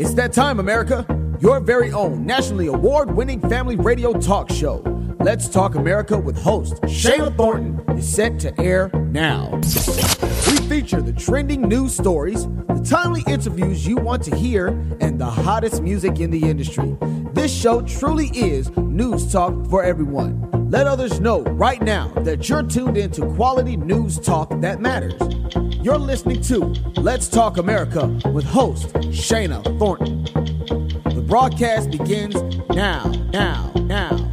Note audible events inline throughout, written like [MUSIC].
It's that time, America. Your very own nationally award winning family radio talk show. Let's Talk America with host Shayla Thornton is set to air now. We feature the trending news stories, the timely interviews you want to hear, and the hottest music in the industry. This show truly is news talk for everyone. Let others know right now that you're tuned into quality news talk that matters. You're listening to Let's Talk America with host Shayna Thornton. The broadcast begins now, now, now,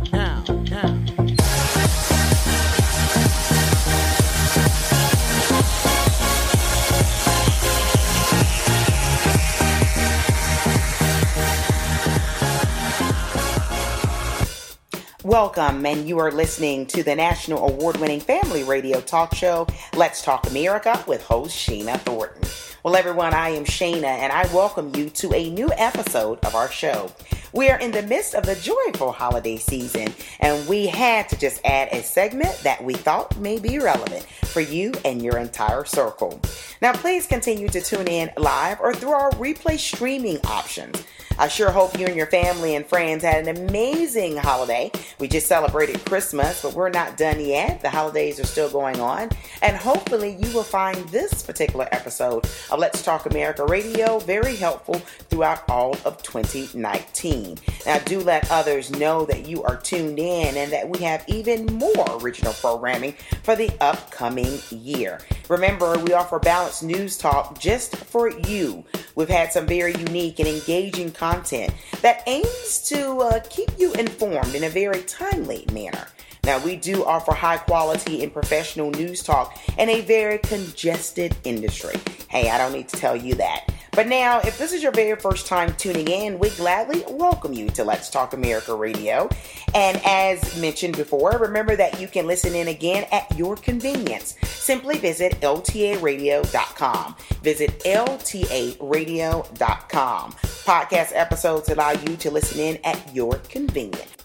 Welcome, and you are listening to the national award winning family radio talk show, Let's Talk America, with host Sheena Thornton. Well, everyone, I am Shayna, and I welcome you to a new episode of our show. We are in the midst of the joyful holiday season, and we had to just add a segment that we thought may be relevant for you and your entire circle. Now, please continue to tune in live or through our replay streaming options. I sure hope you and your family and friends had an amazing holiday. We just celebrated Christmas, but we're not done yet. The holidays are still going on. And hopefully, you will find this particular episode of Let's Talk America Radio very helpful throughout all of 2019. Now, do let others know that you are tuned in and that we have even more original programming for the upcoming year. Remember, we offer balanced news talk just for you. We've had some very unique and engaging content that aims to uh, keep you informed in a very timely manner. Now, we do offer high quality and professional news talk in a very congested industry. Hey, I don't need to tell you that. But now, if this is your very first time tuning in, we gladly welcome you to Let's Talk America Radio. And as mentioned before, remember that you can listen in again at your convenience. Simply visit ltaradio.com. Visit ltaradio.com. Podcast episodes allow you to listen in at your convenience.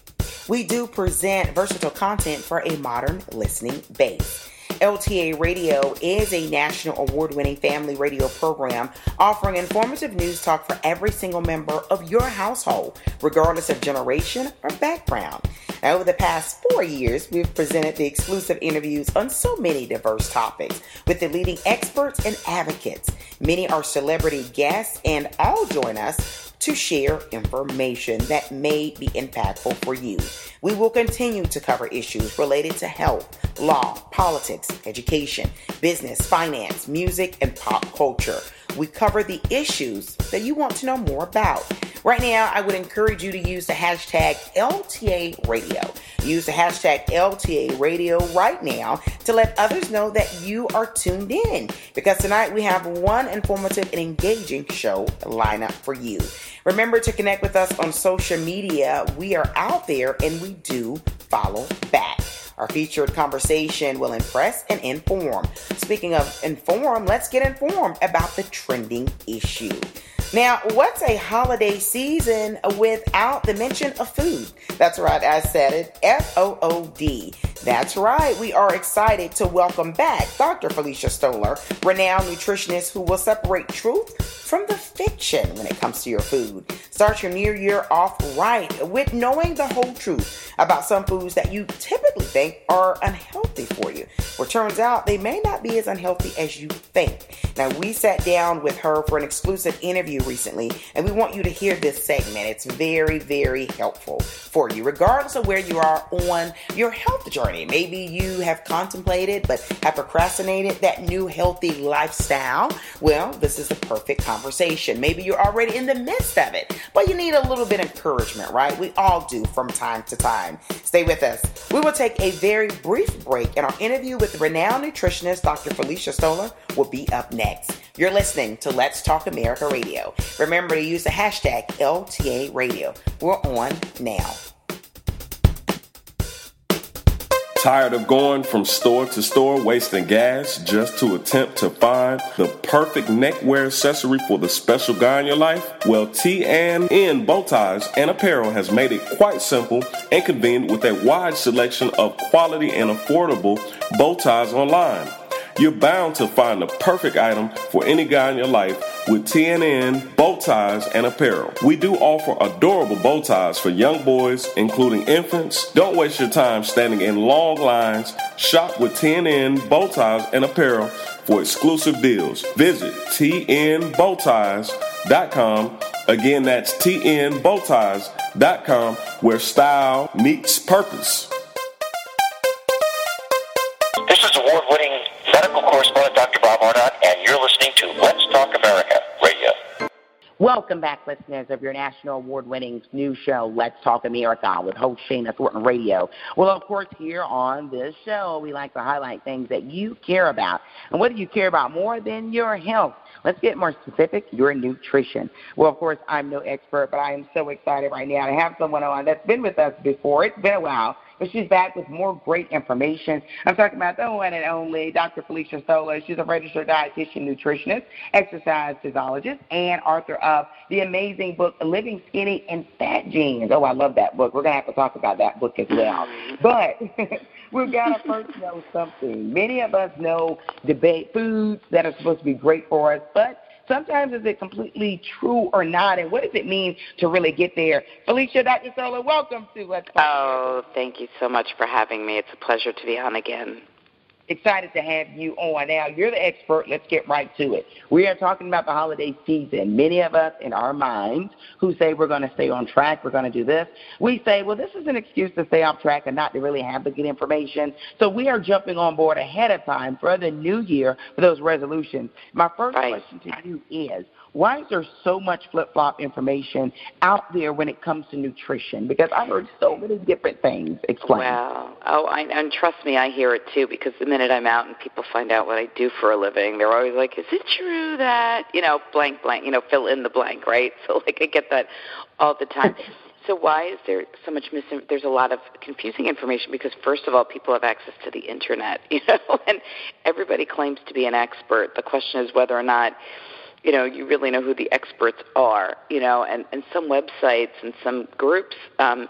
We do present versatile content for a modern listening base. LTA Radio is a national award winning family radio program offering informative news talk for every single member of your household, regardless of generation or background. Now, over the past four years, we've presented the exclusive interviews on so many diverse topics with the leading experts and advocates. Many are celebrity guests, and all join us to share information that may be impactful for you. We will continue to cover issues related to health, law, politics, education, business, finance, music, and pop culture. We cover the issues that you want to know more about. Right now, I would encourage you to use the hashtag LTA Radio. Use the hashtag LTA Radio right now to let others know that you are tuned in because tonight we have one informative and engaging show lineup for you. Remember to connect with us on social media. We are out there and we do follow back. Our featured conversation will impress and inform. Speaking of inform, let's get informed about the trending issue. Now, what's a holiday season without the mention of food? That's right, I said it F O O D. That's right, we are excited to welcome back Dr. Felicia Stoler, renowned nutritionist who will separate truth from the fiction when it comes to your food. Start your new year off right with knowing the whole truth about some foods that you typically think are unhealthy for you. Well, turns out they may not be as unhealthy as you think. Now, we sat down with her for an exclusive interview recently, and we want you to hear this segment. It's very, very helpful for you, regardless of where you are on your health journey. Maybe you have contemplated but have procrastinated that new healthy lifestyle. Well, this is the perfect conversation. Maybe you're already in the midst of it, but you need a little bit of encouragement, right? We all do from time to time. Stay with us. We will take a very brief break, and our interview with renowned nutritionist Dr. Felicia Stoler will be up next. You're listening to Let's Talk America Radio. Remember to use the hashtag LTA Radio. We're on now. Tired of going from store to store wasting gas just to attempt to find the perfect neckwear accessory for the special guy in your life? Well, T&N Bow Ties and Apparel has made it quite simple and convenient with a wide selection of quality and affordable bow ties online. You're bound to find the perfect item for any guy in your life with T&N Bow ties and apparel. We do offer adorable bow ties for young boys, including infants. Don't waste your time standing in long lines. Shop with TNN Bow Ties and Apparel for exclusive deals. Visit tnbowties.com. Again, that's tnbowties.com where style meets purpose. And you're listening to Let's Talk America Radio. Welcome back, listeners of your national award winning news show, Let's Talk America, with host Shana Thornton Radio. Well, of course, here on this show, we like to highlight things that you care about. And what do you care about more than your health? Let's get more specific your nutrition. Well, of course, I'm no expert, but I am so excited right now to have someone on that's been with us before. It's been a while but she's back with more great information. I'm talking about the one and only Dr. Felicia Stoler. She's a registered dietitian, nutritionist, exercise physiologist, and author of the amazing book Living Skinny in Fat Genes. Oh, I love that book. We're going to have to talk about that book as well. Mm-hmm. But [LAUGHS] we've got to first know something. Many of us know debate foods that are supposed to be great for us, but Sometimes is it completely true or not? And what does it mean to really get there? Felicia, Dr. Stoler, welcome to Talk. Oh, thank you so much for having me. It's a pleasure to be on again excited to have you on. Now, you're the expert. Let's get right to it. We are talking about the holiday season. Many of us in our minds who say we're going to stay on track, we're going to do this, we say, well, this is an excuse to stay off track and not to really have the good information. So we are jumping on board ahead of time for the new year for those resolutions. My first right. question to you is, why is there so much flip flop information out there when it comes to nutrition? Because I've heard so many different things explained. Well, oh, I, and trust me, I hear it too. Because the minute I'm out and people find out what I do for a living, they're always like, "Is it true that you know blank blank? You know, fill in the blank, right?" [LAUGHS] So like I get that all the time. [LAUGHS] So why is there so much mis? There's a lot of confusing information because first of all, people have access to the internet, [LAUGHS] you know, and everybody claims to be an expert. The question is whether or not you know you really know who the experts are you know and and some websites and some groups um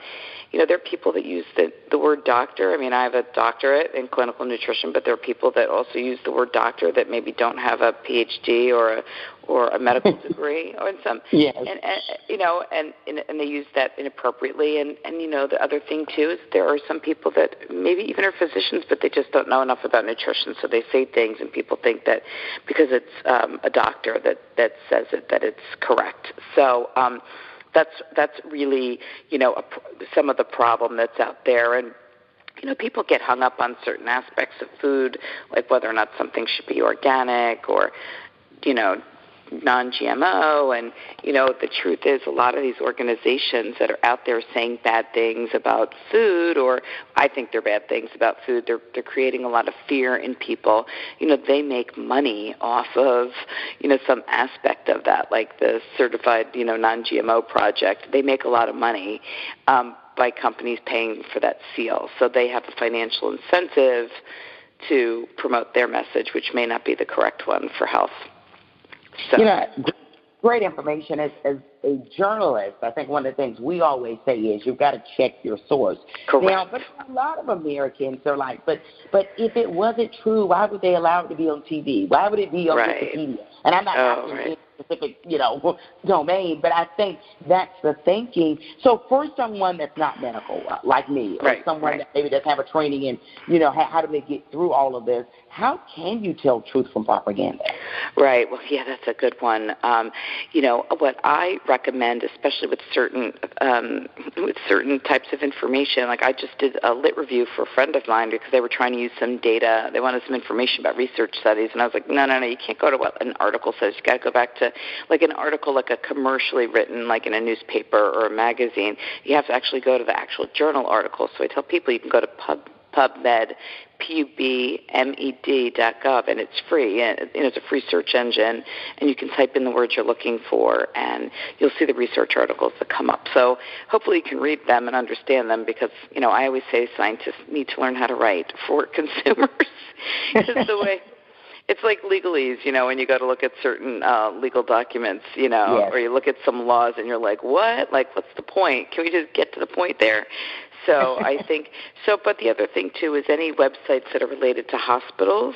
you know there are people that use the the word doctor. I mean i have a doctorate in clinical nutrition but there are people that also use the word doctor that maybe don't have a phd or a or a medical [LAUGHS] degree or some yes. and, and you know and, and they use that inappropriately. And and you know the other thing too is there are some people that maybe even are physicians but they just don't know enough about nutrition. So they say things and people think that because it's um a doctor that that says it that it's correct. So um that's that's really you know a, some of the problem that's out there. And you know, people get hung up on certain aspects of food, like whether or not something should be organic or, you know, non-GMO, and you know the truth is a lot of these organizations that are out there saying bad things about food, or I think they're bad things about food. They're they're creating a lot of fear in people. You know they make money off of you know some aspect of that, like the certified you know non-GMO project. They make a lot of money. Um, by companies paying for that seal. So they have a financial incentive to promote their message, which may not be the correct one for health. So. You know, great information. As, as a journalist, I think one of the things we always say is you've got to check your source. Correct. Now, but a lot of Americans are like, but but if it wasn't true, why would they allow it to be on TV? Why would it be on right. Wikipedia? And I'm not oh, asking right specific, you know, [LAUGHS] domain, but I think that's the thinking. So for someone that's not medical, uh, like me, or right, someone right. that maybe doesn't have a training in, you know, how, how do they get through all of this? How can you tell truth from propaganda? Right. Well, yeah, that's a good one. Um, you know, what I recommend, especially with certain um, with certain types of information, like I just did a lit review for a friend of mine because they were trying to use some data. They wanted some information about research studies, and I was like, no, no, no, you can't go to what an article says. You got to go back to like an article, like a commercially written, like in a newspaper or a magazine. You have to actually go to the actual journal article. So I tell people you can go to pub PubMed, P-U-B-M-E-D dot gov, and it's free. And it's a free search engine, and you can type in the words you're looking for, and you'll see the research articles that come up. So hopefully you can read them and understand them, because you know I always say scientists need to learn how to write for [LAUGHS] consumers. Because the way it's like legalese, you know, when you go to look at certain uh, legal documents, you know, yes. or you look at some laws and you're like, what? Like, what's the point? Can we just get to the point there? So I think so. But the other thing too is any websites that are related to hospitals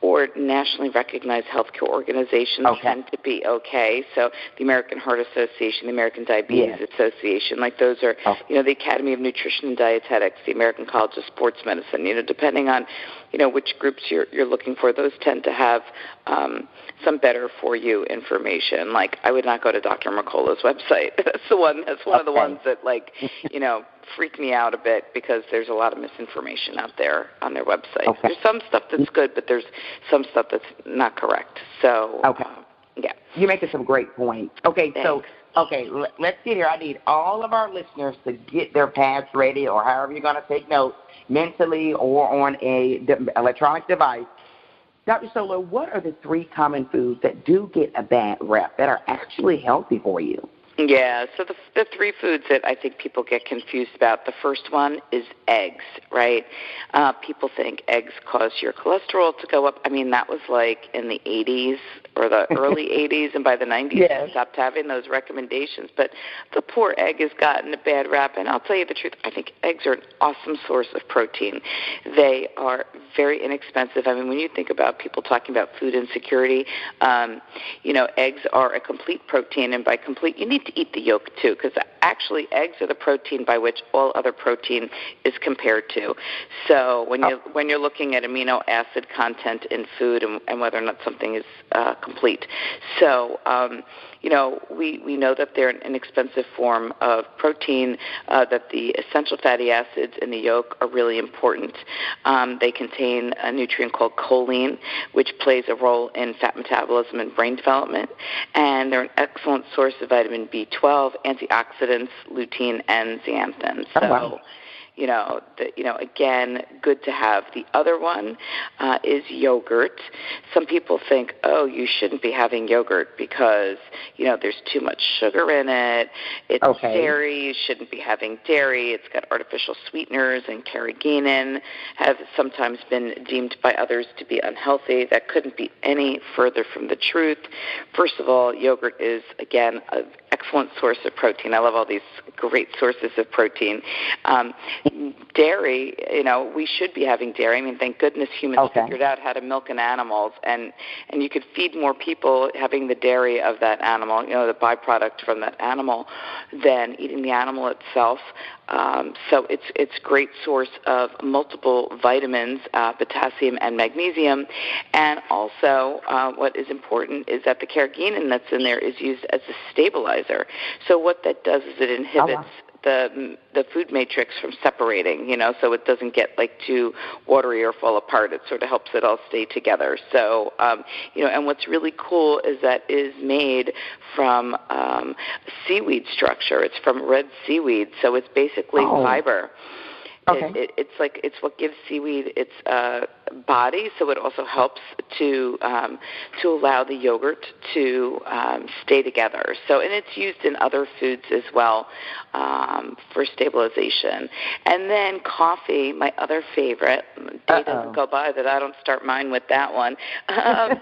or nationally recognized healthcare organizations okay. tend to be okay. So the American Heart Association, the American Diabetes. Association, like those are, oh. you know, the Academy of Nutrition and Dietetics, the American College of Sports Medicine. You know, depending on, you know, which groups you're you're looking for, those tend to have um, some better for you information. Like I would not go to Dr. Mercola's website. [LAUGHS] that's the one. That's one okay. of the ones that like, you know freak me out a bit because there's a lot of misinformation out there on their website. Okay. There's some stuff that's good, but there's some stuff that's not correct. So okay, uh, yeah, you're making some great points. Okay, Thanks. so okay, let's get here. I need all of our listeners to get their pads ready, or however you're going to take notes, mentally or on a de- electronic device. Dr. Stoler, what are the three common foods that do get a bad rep that are actually healthy for you? Yeah, so the, the three foods that I think people get confused about. The first one is eggs, right? Uh, people think eggs cause your cholesterol to go up. I mean, that was like in the 80s or the [LAUGHS] early 80s, and by the 90s yes. they stopped having those recommendations. But the poor egg has gotten a bad rap, and I'll tell you the truth. I think eggs are an awesome source of protein. They are very inexpensive. I mean, when you think about people talking about food insecurity, um, you know, eggs are a complete protein, and by complete, you need to eat the yolk too, because actually eggs are the protein by which all other protein is compared to. So when you Oh. when you're looking at amino acid content in food and, and whether or not something is uh, complete, so um, you know we we know that they're an inexpensive form of protein. Uh, that the essential fatty acids in the yolk are really important. Um, they contain a nutrient called choline, which plays a role in fat metabolism and brain development, and they're an excellent source of vitamin B12, antioxidants, lutein, and zeaxanthin. So. Oh, wow. You know, the, you know, again, good to have. The other one uh, is yogurt. Some people think, oh, you shouldn't be having yogurt because you know there's too much sugar in it. It's Okay. dairy. You shouldn't be having dairy. It's got artificial sweeteners and carrageenan. Have sometimes been deemed by others to be unhealthy. That couldn't be any further from the truth. First of all, yogurt is again an excellent source of protein. I love all these great sources of protein. Um, dairy, you know, we should be having dairy. I mean, thank goodness humans Okay. figured out how to milk an animals, and and you could feed more people having the dairy of that animal, you know, the byproduct from that animal, than eating the animal itself. Um, so it's it's great source of multiple vitamins, uh, potassium and magnesium, and also uh, what is important is that the carrageenan that's in there is used as a stabilizer. So what that does is it inhibits the the food matrix from separating, you know, so it doesn't get like too watery or fall apart. It sort of helps it all stay together. So, um, you know, and what's really cool is that it is made from um, seaweed structure. It's from red seaweed, so it's basically Oh. fiber. Okay. It, it, it's like it's what gives seaweed its uh, body, so it also helps to um, to allow the yogurt to um, stay together. So, and it's used in other foods as well um, for stabilization. And then coffee, my other favorite. Day Uh-oh. doesn't go by that I don't start mine with that one. [LAUGHS] Um,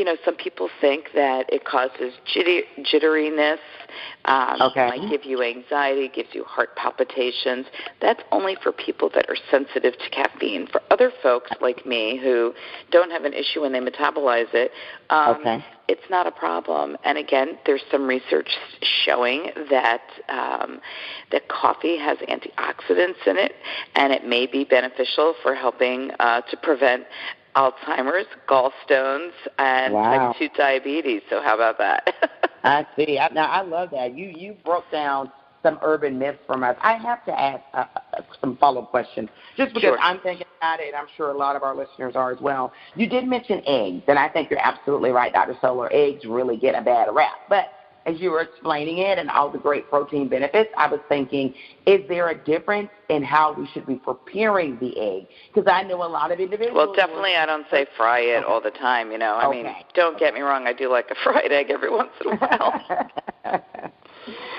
you know, some people think that it causes jitter, jitteriness. Um, Okay. Might give you anxiety, gives you heart palpitations. That's only for people that are sensitive to caffeine. For other folks like me who don't have an issue when they metabolize it, um, Okay. it's not a problem. And again, there's some research showing that um, that coffee has antioxidants in it, and it may be beneficial for helping uh, to prevent Alzheimer's, gallstones, and Wow. type 2 diabetes. So how about that? [LAUGHS] I see. I, now I love that. You you broke down some urban myths from us. I have to ask uh, uh, some follow up questions, just because Sure. I'm thinking about it, and I'm sure a lot of our listeners are as well. You did mention eggs, and I think you're absolutely right, Dr. Stoler. Eggs really get a bad rap, but as you were explaining it and all the great protein benefits, I was thinking, is there a difference in how we should be preparing the egg? Because I know a lot of individuals. well, definitely, I don't say fry it all the time. You know, I mean, don't get me wrong. I do like a [LAUGHS] fried egg every once in a while. [LAUGHS]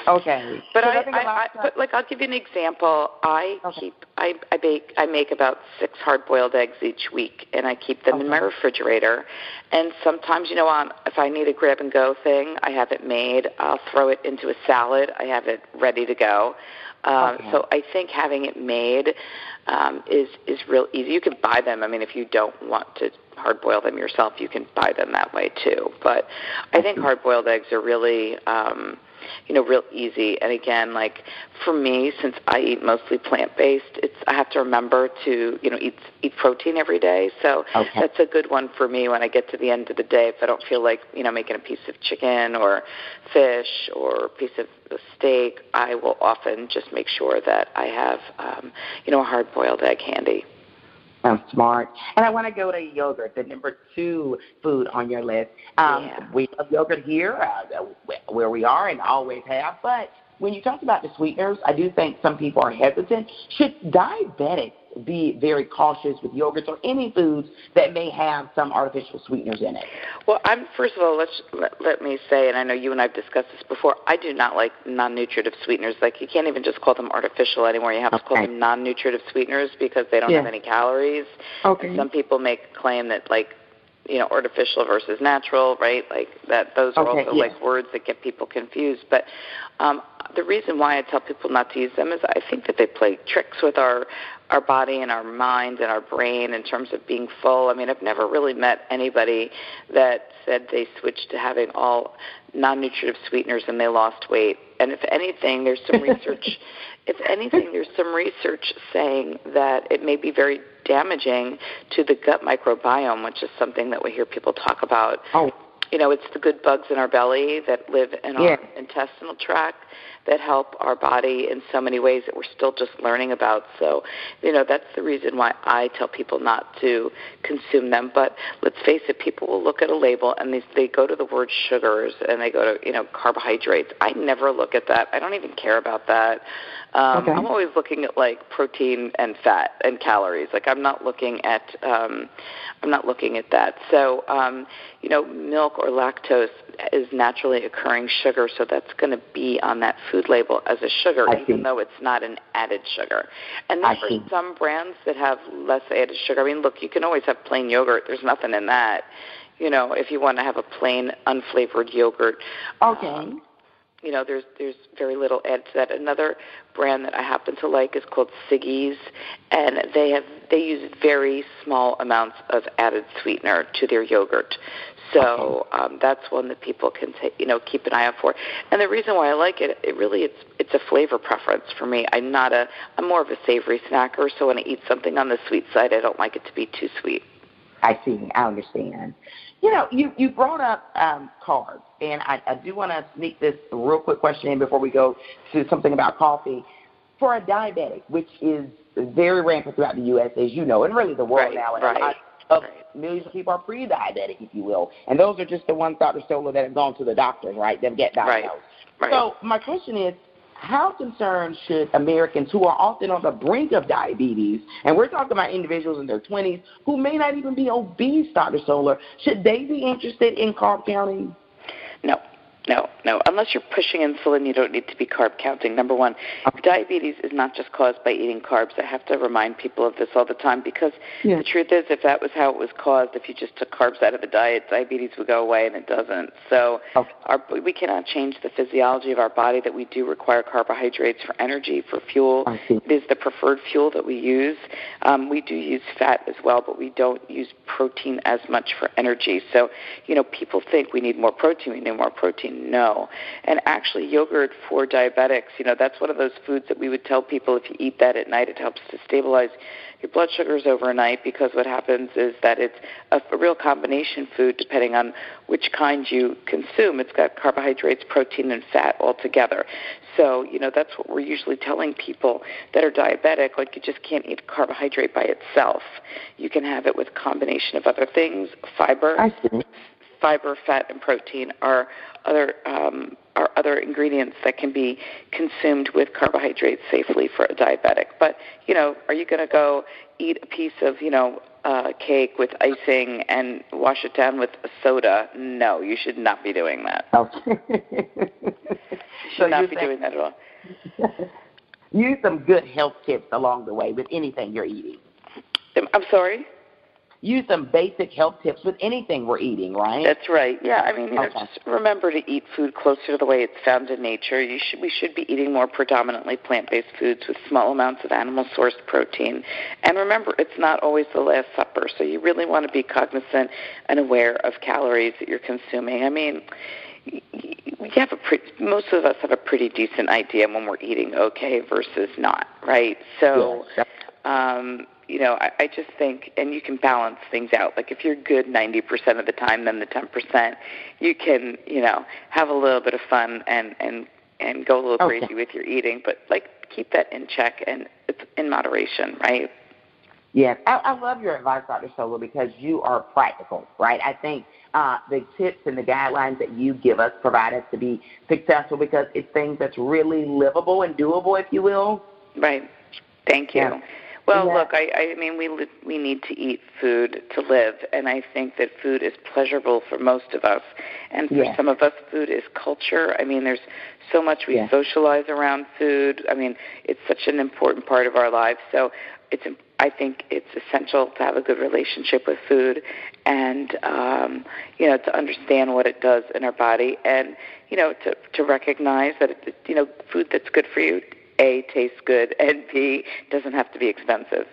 okay. But I, think I, I but like I'll give you an example. I Okay. keep I I bake I make about six hard boiled eggs each week, and I keep them in my refrigerator. And sometimes, you know, on if I need a grab and go thing, I have it made. I'll throw it into a salad. I have it ready to go. Um, okay. So I think having it made um, is is real easy. You can buy them. I mean, if you don't want to hard boil them yourself, you can buy them that way too. But I think hard boiled eggs are really um, you know, real easy. And again, like for me, since I eat mostly plant based, it's I have to remember to, you know, eat eat protein every day. So okay. that's a good one for me when I get to the end of the day. If I don't feel like, you know, making a piece of chicken or fish or a piece of steak, I will often just make sure that I have, um, you know, a hard boiled egg handy. I'm smart. And I want to go to yogurt, the number two food on your list. Um, yeah. We love yogurt here, uh, where we are, and always have. But when you talk about the sweeteners, I do think some people are hesitant. Should diabetics be very cautious with yogurts or any foods that may have some artificial sweeteners in it? Well, I'm first of all, let's let, let me say, and I know you and I've discussed this before. I do not like non-nutritive sweeteners. Like you can't even just call them artificial anymore. You have okay. to call them non-nutritive sweeteners because they don't yeah. have any calories. Okay. And some people make claim that like you know artificial versus natural right like that those are okay, also yeah. like words that get people confused but um the reason why I tell people not to use them is I think that they play tricks with our our body and our mind and our brain in terms of being full. I mean, I've never really met anybody that said they switched to having all non-nutritive sweeteners and they lost weight. And if anything, there's some [LAUGHS] research. if anything, there's some research saying that it may be very damaging to the gut microbiome, which is something that we hear people talk about. Oh. You know, it's the good bugs in our belly that live in yeah. our intestinal tract that help our body in so many ways that we're still just learning about. So, you know, that's the reason why I tell people not to consume them. But let's face it, people will look at a label and they they go to the word sugars and they go to you know carbohydrates. I never look at that. I don't even care about that. Um, okay. I'm always looking at like protein and fat and calories. Like I'm not looking at um, I'm not looking at that. So um, you know, milk or lactose is naturally occurring sugar, so that's going to be on that food label as a sugar, I even see. though it's not an added sugar. And then for see. some brands that have less added sugar, I mean, look, you can always have plain yogurt. There's nothing in that. You know, if you want to have a plain unflavored yogurt. Okay. Um, you know, there's there's very little added to that. Another brand that I happen to like is called Siggi's, and they have they use very small amounts of added sweetener to their yogurt. So um, that's one that people can take, you know keep an eye out for. And the reason why I like it, it really it's it's a flavor preference for me. I'm not a I'm more of a savory snacker, so when I eat something on the sweet side, I don't like it to be too sweet. I see. I understand. You know, you you brought up um, carbs, and I, I do want to sneak this real quick question in before we go to something about coffee. For a diabetic, which is very rampant throughout the U.S., as you know, and really the world right, now, and right. a lot of right. millions of people are pre-diabetic, if you will, and those are just the ones, Dr. Stoler, that have gone to the doctor, right? That get diagnosed. Right. So my question is, how concerned should Americans who are often on the brink of diabetes, and we're talking about individuals in their 20s who may not even be obese, Dr. Stoler, should they be interested in carb counting? No. No, no. Unless you're pushing insulin, you don't need to be carb counting. Number one, diabetes is not just caused by eating carbs. I have to remind people of this all the time because Yeah. the truth is, if that was how it was caused, if you just took carbs out of the diet, diabetes would go away, and it doesn't. So Okay. our, we cannot change the physiology of our body that we do require carbohydrates for energy, for fuel. It is the preferred fuel that we use. Um, we do use fat as well, but we don't use protein as much for energy. So, you know, people think we need more protein, we need more protein. No. And actually, yogurt for diabetics, you know, that's one of those foods that we would tell people if you eat that at night, it helps to stabilize your blood sugars overnight because what happens is that it's a, a real combination food depending on which kind you consume. It's got carbohydrates, protein, and fat all together. So, you know, that's what we're usually telling people that are diabetic. Like, you just can't eat carbohydrate by itself. You can have it with a combination of other things, fiber. Fiber, fat, and protein are other um, are other ingredients that can be consumed with carbohydrates safely for a diabetic. But you know, are you going to go eat a piece of you know uh, cake with icing and wash it down with a soda? No, you should not be doing that. Okay. [LAUGHS] You so should not you're be saying- doing that at all. [LAUGHS] Use some good health tips along the way with anything you're eating. I'm sorry. Use some basic health tips with anything we're eating, right? That's right. Yeah, I mean, you know, Okay. just remember to eat food closer to the way it's found in nature. You should we should be eating more predominantly plant-based foods with small amounts of animal-sourced protein. And remember, it's not always the last supper, so you really want to be cognizant and aware of calories that you're consuming. I mean, we have a pretty, most of us have a pretty decent idea when we're eating okay versus not, right? So, um, you know, I, I just think, and you can balance things out. Like if you're good 90% of the time, then the 10%, you can, you know, have a little bit of fun and and and go a little Okay. crazy with your eating, but like keep that in check and it's in moderation, right? Yes, I, I love your advice, Dr. Stoler, because you are practical, right? I think uh, the tips and the guidelines that you give us provide us to be successful because it's things that's really livable and doable, if you will. Right. Thank you. Yeah. Well, Yeah. look, I, I mean, we li- we need to eat food to live, and I think that food is pleasurable for most of us, and for Yeah. some of us, food is culture. I mean, there's so much we Yeah. socialize around food. I mean, it's such an important part of our lives. So, it's I think it's essential to have a good relationship with food, and um, you know, to understand what it does in our body, and you know, to to recognize that it, you know, food that's good for you a, tastes good, and B, doesn't have to be expensive.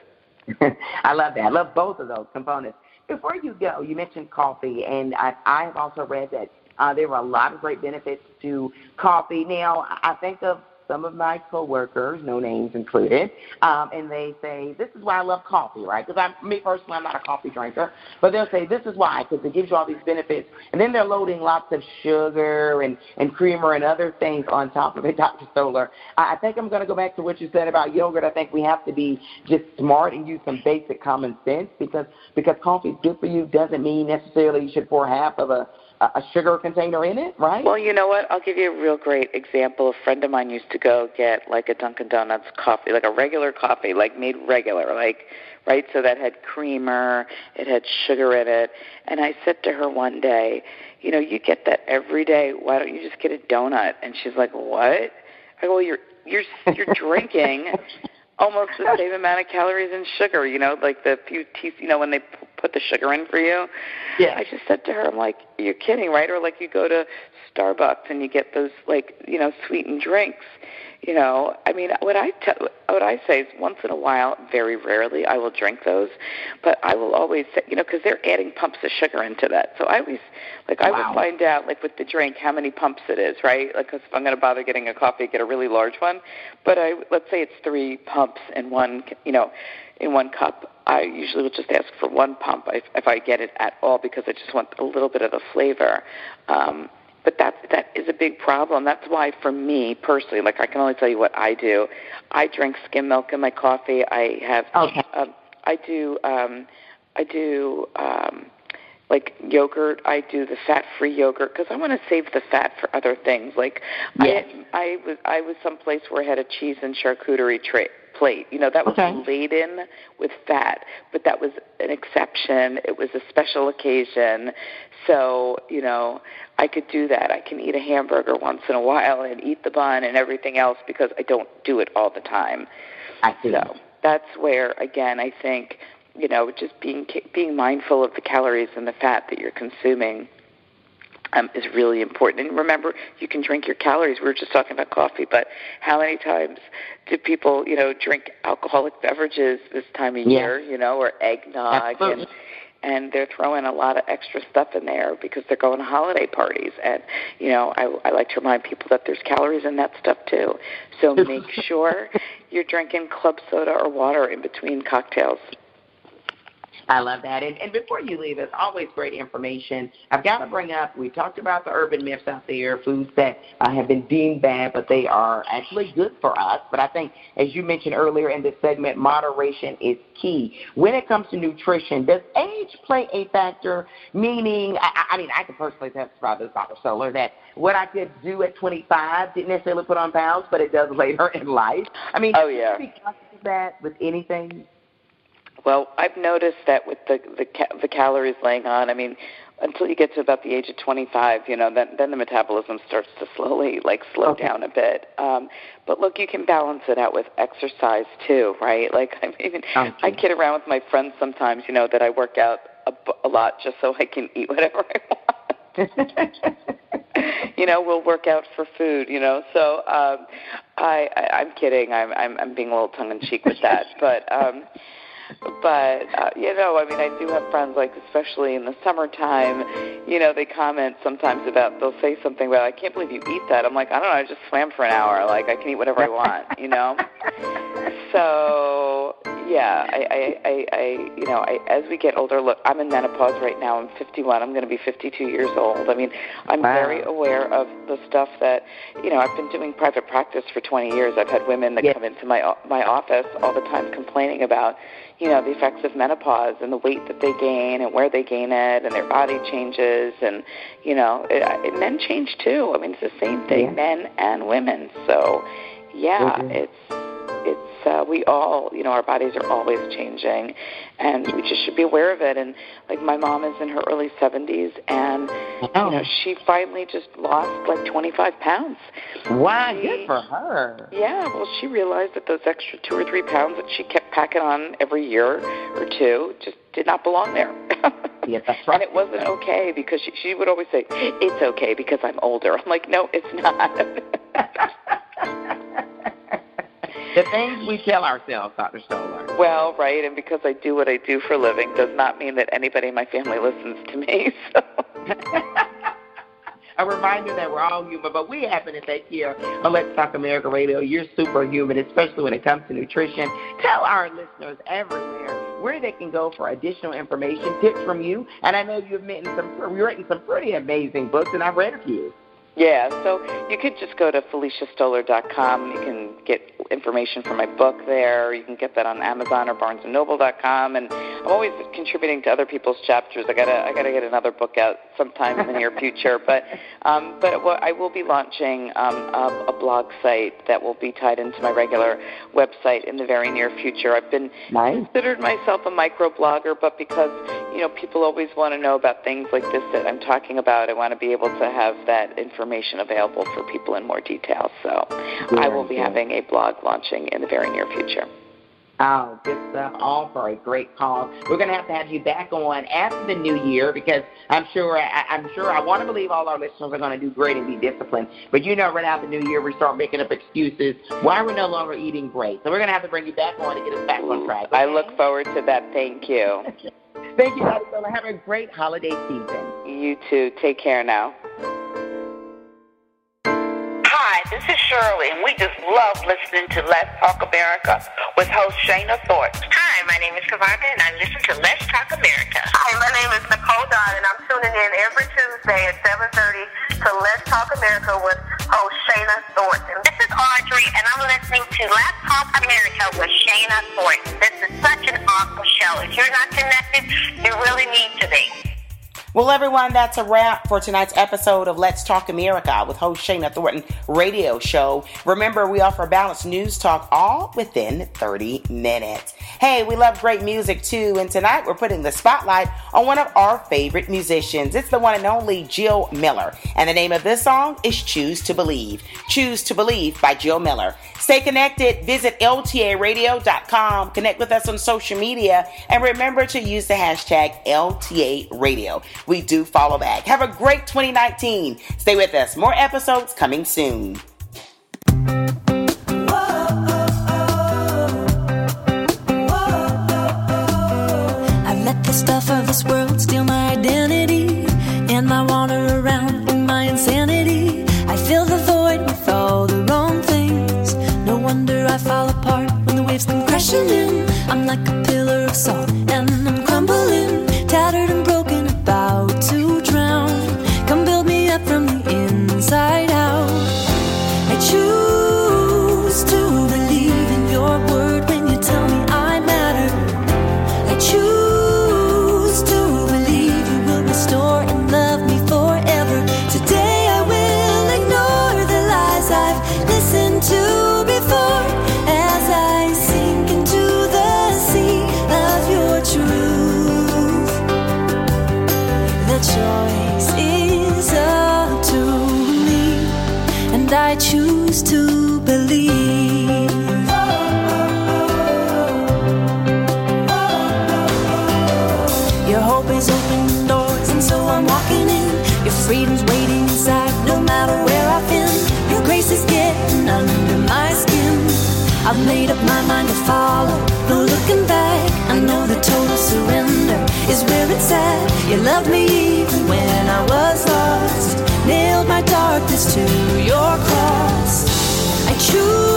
[LAUGHS] I love that. I love both of those components. Before you go, you mentioned coffee, and I, I have also read that uh, there were a lot of great benefits to coffee. Now, I think of some of my coworkers, no names included, um, and they say, "This is why I love coffee," right? Because I'm me personally, I'm not a coffee drinker, but they'll say, "This is why," because it gives you all these benefits, and then they're loading lots of sugar and and creamer and other things on top of it. [LAUGHS] Dr. Stoler, I I think I'm going to go back to what you said about yogurt. I think we have to be just smart and use some basic common sense because because coffee is good for you doesn't mean necessarily you should pour half of a a sugar container in it, right? Well, you know what? I'll give you a real great example. A friend of mine used to go get like a Dunkin' Donuts coffee, like a regular coffee, like made regular, like right. So that had creamer, it had sugar in it. And I said to her one day, you know, you get that every day. Why don't you just get a donut? And she's like, what? I go, well, you're you're you're [LAUGHS] drinking almost the same amount of calories and sugar. You know, like the few teeth. You know, when they p- put the sugar in for you. Yeah. I just said to her, I'm like, you're kidding, right? Or like you go to Starbucks and you get those like you know sweetened drinks. You know, I mean, what I te- what I say is once in a while, very rarely, I will drink those, but I will always say, you know, because they're adding pumps of sugar into that. So I always, like, I Wow. will find out, like, with the drink, how many pumps it is, right? Like, 'cause if I'm going to bother getting a coffee, get a really large one. But I, let's say it's three pumps in one, you know, in one cup. I usually will just ask for one pump if, if I get it at all because I just want a little bit of the flavor. Um, but that that is a big problem. That's why, for me personally, like I can only tell you what I do. I drink skim milk in my coffee. I have. Okay. Um, I do. Um, I do. Um, like yogurt, I do the fat-free yogurt because I want to save the fat for other things. Like Yes. I, I was, I was someplace where I had a cheese and charcuterie tray plate. You know, that was Okay. laden with fat, but that was an exception. It was a special occasion. So, you know, I could do that. I can eat a hamburger once in a while and eat the bun and everything else because I don't do it all the time. I see. So that's where, again, I think, you know, just being being mindful of the calories and the fat that you're consuming um, is really important. And remember, you can drink your calories. We were just talking about coffee, but how many times do people, you know, drink alcoholic beverages this time of Yeah. year, you know, or eggnog Absolutely. and and they're throwing a lot of extra stuff in there because they're going to holiday parties and you know I, I like to remind people that there's calories in that stuff too so [LAUGHS] make sure you're drinking club soda or water in between cocktails I love that. And, and before you leave, it's always great information. I've got to bring up, we talked about the urban myths out there, foods that uh, have been deemed bad, but they are actually good for us. But I think, as you mentioned earlier in this segment, moderation is key. When it comes to nutrition, does age play a factor? Meaning, I, I mean, I can personally testify this, Dr. Stoler, that what I could do at 25 didn't necessarily put on pounds, but it does [LAUGHS] later in life. I mean, Oh, yeah. can you be conscious of that with anything? Well, I've noticed that with the the, ca- the calories laying on. I mean, until you get to about the age of 25, you know, then then the metabolism starts to slowly like slow okay. down a bit. Um, but look, you can balance it out with exercise too, right? [LAUGHS] Like I mean, I kid around with my friends sometimes, you know, that I work out a, a lot just so I can eat whatever [LAUGHS] I want. you know, we'll work out for food, you know. So um I, I I'm kidding. I'm I'm I'm being a little tongue in cheek with that, but um but uh, you know, I mean, I do have friends like, especially in the summertime, you know, they comment sometimes about they'll say something about, I can't believe you eat that. I'm like, I don't know, I just swam for an hour. Like I can eat whatever I want, you know. [LAUGHS] so yeah, I, I, I, I you know, I, as we get older, look, I'm in menopause right now. I'm 51. I'm going to be 52 years old. I mean, I'm wow. very aware of the stuff that, you know, I've been doing private practice for 20 years. I've had women that yes. come into my my office all the time complaining about, you know, the effects of menopause and the weight that they gain and where they gain it and their body changes and, you know, it, it, men change too. I mean, it's the same thing, yeah. men and women. So, yeah, mm-hmm. it's it's uh, we all you know our bodies are always changing and we just should be aware of it and like my mom is in her early 70s and oh. you know she finally just lost like 25 pounds wow she, good for her yeah well she realized that those extra two or three pounds that she kept packing on every year or two just did not belong there yeah, that's [LAUGHS] right. And it wasn't okay because she, she would always say, "It's okay because I'm older." I'm like, "No, it's not." [LAUGHS] the things we tell ourselves, Dr. Stoler. Well, right, and because I do what I do for a living does not mean that anybody in my family listens to me. [LAUGHS] So. a reminder that we're all human, but we happen to think here on Let's Talk America Radio, you're superhuman, especially when it comes to nutrition. Tell our listeners everywhere where they can go for additional information, tips from you. And I know you've written some, written some pretty amazing books, and I've read a few. Yeah, so you could just go to FeliciaStoler.com. You can get information for my book there. You can get that on Amazon or BarnesandNoble.com. And I'm always contributing to other people's chapters. I gotta, I gotta get another book out sometime in the near [LAUGHS] future. But, um, but I will be launching um, a, a blog site that will be tied into my regular website in the very near future. I've been nice. considered myself a microblogger, but because you know people always want to know about things like this that I'm talking about, I want to be able to have that information available for people in more detail. So I will be having a blog launching in the very near future. Oh, good stuff. All for a great cause. We're going to have to have you back on after the new year because I'm sure I, I'm sure I want to believe all our listeners are going to do great and be disciplined. But you know, right after the new year, we start making up excuses why we're no longer eating great. So we're going to have to bring you back on to get us back on track. Okay? I look forward to that. Thank you. [LAUGHS] Thank you, Dr. Have a great holiday season. You too. Take care now. This is Shirley, and we just love listening to Let's Talk America with host Shana Thorpe. Hi, my name is Kavarga, and I listen to Let's Talk America. Hi, my name is Nicole Dodd, and I'm tuning in every Tuesday at 7.30 to Let's Talk America with host Shana Thornton. This is Audrey, and I'm listening to Let's Talk America with Shana Thornton. This is such an awesome show. If you're not connected, you really need to be. Well, everyone, that's a wrap for tonight's episode of Let's Talk America with host Shana Thornton radio show. Remember, we offer balanced news talk all within 30 minutes. Hey, we love great music too, and tonight we're putting the spotlight on one of our favorite musicians. It's the one and only Jill Miller, and the name of this song is Choose to Believe. Choose to Believe by Jill Miller. Stay connected. Visit LTARadio.com. Connect with us on social media, and remember to use the hashtag LTA Radio. We do follow back. Have a great 2019. Stay with us. More episodes coming soon. stuff of this world choose to believe. Your hope is opening doors, and so I'm walking in. Your freedom's waiting inside, no matter where I've been. Your grace is getting under my skin. I've made up my mind to follow, no looking back. I know the total surrender is where it's at. You loved me even when I was lost. Nailed my darkness to your cross. I choose